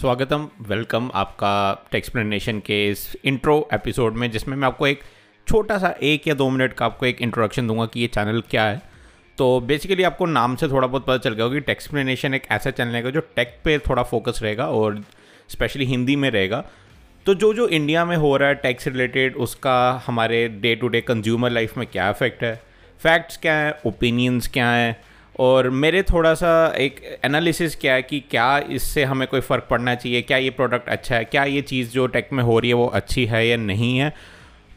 स्वागतम वेलकम आपका टेक्सप्लेनेशन के इस इंट्रो एपिसोड में, जिसमें मैं आपको एक छोटा सा एक या दो मिनट का आपको एक इंट्रोडक्शन दूँगा कि ये चैनल क्या है। तो बेसिकली आपको नाम से थोड़ा बहुत पता चल गया होगा कि टेक्सप्लेनेशन एक ऐसा चैनल है जो टेक पे थोड़ा फोकस रहेगा और स्पेशली हिंदी में रहेगा। तो जो जो इंडिया में हो रहा है टैक्स रिलेटेड उसका हमारे day to day consumer life में क्या इफ़ेक्ट है? फैक्ट्स क्या हैं? ओपिनियंस क्या हैं? और मेरे थोड़ा सा एक एनालिसिस क्या है कि क्या इससे हमें कोई फ़र्क पड़ना चाहिए? क्या ये प्रोडक्ट अच्छा है? क्या ये चीज़ जो टेक में हो रही है वो अच्छी है या नहीं है?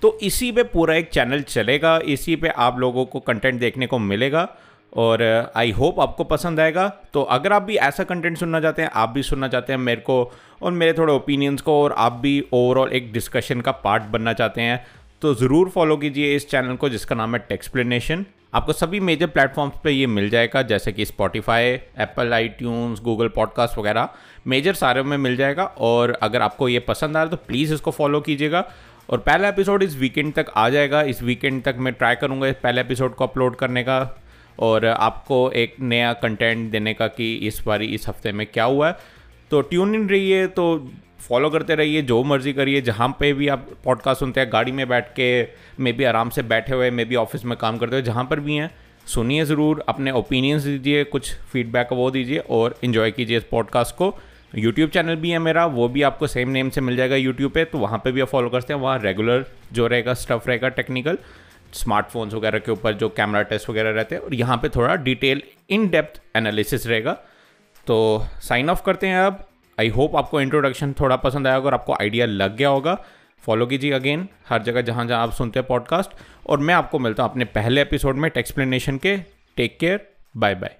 तो इसी पे पूरा एक चैनल चलेगा, इसी पे आप लोगों को कंटेंट देखने को मिलेगा और आई होप आपको पसंद आएगा। तो अगर आप भी ऐसा कंटेंट सुनना चाहते हैं, आप भी सुनना चाहते हैं मेरे को और मेरे थोड़े ओपिनियंस को और आप भी ओवरऑल एक डिस्कशन का पार्ट बनना चाहते हैं तो ज़रूर फॉलो कीजिए इस चैनल को, जिसका नाम है टेक्सप्लेनेशन आपको सभी मेजर प्लेटफॉर्म्स पे ये मिल जाएगा, जैसे कि स्पॉटिफाई एप्पल आई गूगल पॉडकास्ट वगैरह। मेजर सारे में मिल जाएगा, और अगर आपको ये पसंद आ रहा है तो प्लीज़ इसको फॉलो कीजिएगा। और पहला एपिसोड इस वीकेंड तक आ जाएगा। इस वीकेंड तक मैं ट्राई करूँगा इस पहले एपिसोड को अपलोड करने का। और आपको एक नया कंटेंट देने का कि इस बारी, इस हफ़्ते में क्या हुआ है। तो ट्यून इन रहिए तो फॉलो करते रहिए, जो मर्ज़ी करिए, जहाँ पे भी आप पॉडकास्ट सुनते हैं, गाड़ी में बैठ के, मे बी आराम से बैठे हुए, मे बी ऑफ़िस में काम करते हुए, जहाँ पर भी हैं, सुनिए ज़रूर, अपने ओपिनियंस दीजिए, कुछ फीडबैक वो दीजिए और इन्जॉय कीजिए इस पॉडकास्ट को। यूट्यूब चैनल भी है मेरा, वो भी आपको सेम नेम से मिल जाएगा यूट्यूब पे तो वहाँ पे भी आप फॉलो करते हैं, वहाँ रेगुलर जो रहेगा स्टफ़ रहेगा टेक्निकल स्मार्टफोन्स वगैरह के ऊपर जो कैमरा टेस्ट वगैरह रहते हैं, और यहाँ पे थोड़ा डिटेल इन डेप्थ एनालिसिस रहेगा। तो साइन ऑफ़ करते हैं अब। आई होप आपको इंट्रोडक्शन थोड़ा पसंद आया होगा और आपको आइडिया लग गया होगा। फॉलो कीजिए अगेन हर जगह जहाँ जहाँ आप सुनते हैं पॉडकास्ट और मैं आपको मिलता हूँ अपने पहले एपिसोड में टेक्सप्लेनेशन के। Take care bye bye